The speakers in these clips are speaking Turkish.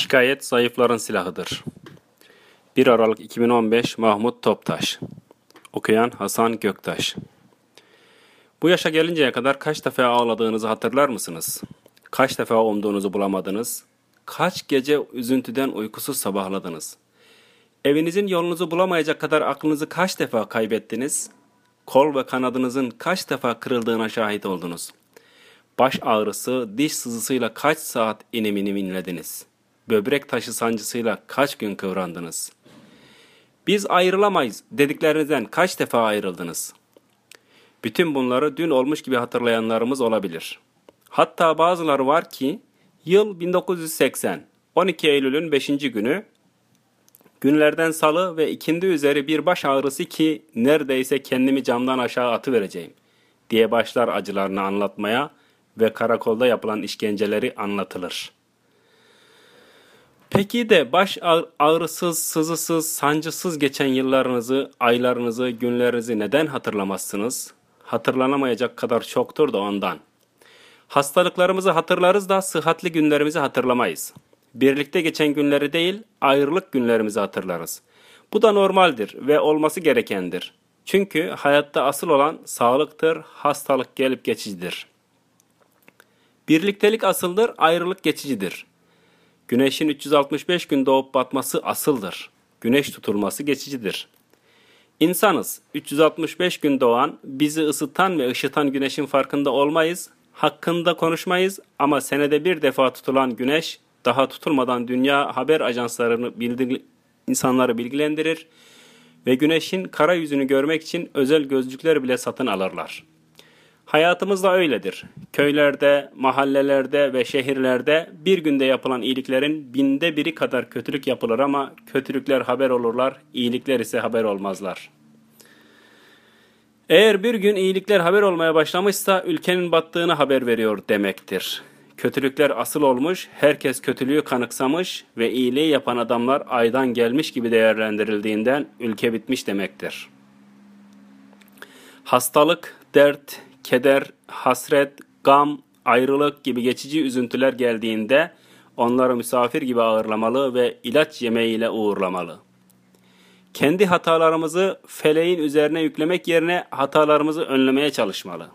Şikayet zayıfların silahıdır. 1 Aralık 2015 Mahmut Toptaş Okuyan Hasan Göktaş Bu yaşa gelinceye kadar kaç defa ağladığınızı hatırlar mısınız? Kaç defa umduğunuzu bulamadınız? Kaç gece üzüntüden uykusuz sabahladınız? Evinizin yolunuzu bulamayacak kadar aklınızı kaç defa kaybettiniz? Kol ve kanadınızın kaç defa kırıldığına şahit oldunuz? Baş ağrısı, diş sızısıyla kaç saat inim inim inlediniz?'' Böbrek taşı sancısıyla kaç gün kıvrandınız? Biz ayrılamayız dediklerinizden kaç defa ayrıldınız? Bütün bunları dün olmuş gibi hatırlayanlarımız olabilir. Hatta bazıları var ki yıl 1980, 12 Eylül'ün 5. günü günlerden salı ve ikindi üzeri bir baş ağrısı ki neredeyse kendimi camdan aşağı atı vereceğim diye başlar acılarını anlatmaya ve karakolda yapılan işkenceleri anlatılır.'' Peki de baş ağrısız, sızısız, sancısız geçen yıllarınızı, aylarınızı, günlerinizi neden hatırlamazsınız? Hatırlanamayacak kadar çoktur da ondan. Hastalıklarımızı hatırlarız da sıhhatli günlerimizi hatırlamayız. Birlikte geçen günleri değil, ayrılık günlerimizi hatırlarız. Bu da normaldir ve olması gerekendir. Çünkü hayatta asıl olan sağlıktır, hastalık gelip geçicidir. Birliktelik asıldır, ayrılık geçicidir.'' Güneşin 365 gün doğup batması asıldır. Güneş tutulması geçicidir. İnsanız. 365 gün doğan, bizi ısıtan ve ışıtan güneşin farkında olmayız, hakkında konuşmayız ama senede bir defa tutulan güneş daha tutulmadan dünya haber ajanslarını bildir insanları bilgilendirir ve güneşin kara yüzünü görmek için özel gözlükler bile satın alırlar. Hayatımız da öyledir. Köylerde, mahallelerde ve şehirlerde bir günde yapılan iyiliklerin binde biri kadar kötülük yapılır ama kötülükler haber olurlar, iyilikler ise haber olmazlar. Eğer bir gün iyilikler haber olmaya başlamışsa ülkenin battığını haber veriyor demektir. Kötülükler asıl olmuş, herkes kötülüğü kanıksamış ve iyiliği yapan adamlar aydan gelmiş gibi değerlendirildiğinden ülke bitmiş demektir. Hastalık, dert, keder, hasret, gam, ayrılık gibi geçici üzüntüler geldiğinde onları misafir gibi ağırlamalı ve ilaç yemeğiyle uğurlamalı. Kendi hatalarımızı feleğin üzerine yüklemek yerine hatalarımızı önlemeye çalışmalı.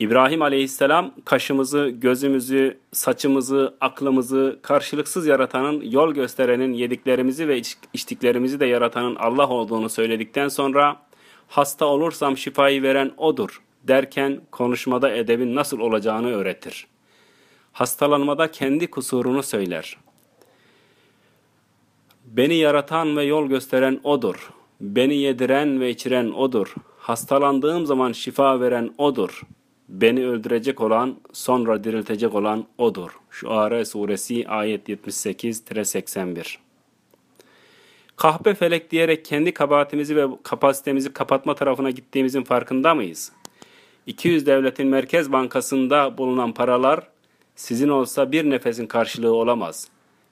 İbrahim aleyhisselam kaşımızı, gözümüzü, saçımızı, aklımızı karşılıksız yaratanın, yol gösterenin, yediklerimizi ve içtiklerimizi de yaratanın Allah olduğunu söyledikten sonra hasta olursam şifayı veren O'dur derken konuşmada edebin nasıl olacağını öğretir. Hastalanmada kendi kusurunu söyler. Beni yaratan ve yol gösteren O'dur. Beni yediren ve içiren O'dur. Hastalandığım zaman şifa veren O'dur. Beni öldürecek olan, sonra diriltecek olan O'dur. Şuara Suresi ayet 78-81 Kahpe felek diyerek kendi kabahatimizi ve kapasitemizi kapatma tarafına gittiğimizin farkında mıyız? 200 devletin merkez bankasında bulunan paralar sizin olsa bir nefesin karşılığı olamaz.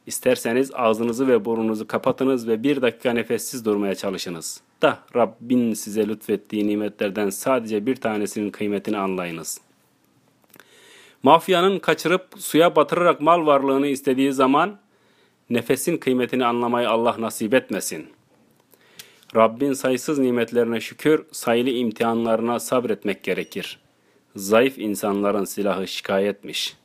İsterseniz ağzınızı ve burnunuzu kapatınız ve bir dakika nefessiz durmaya çalışınız. Da Rabbin size lütfettiği nimetlerden sadece bir tanesinin kıymetini anlayınız. Mafyanın kaçırıp suya batırarak mal varlığını istediği zaman nefesin kıymetini anlamayı Allah nasip etmesin. Rabbin sayısız nimetlerine şükür, sayılı imtihanlarına sabretmek gerekir. Zayıf insanların silahı şikayetmiş.''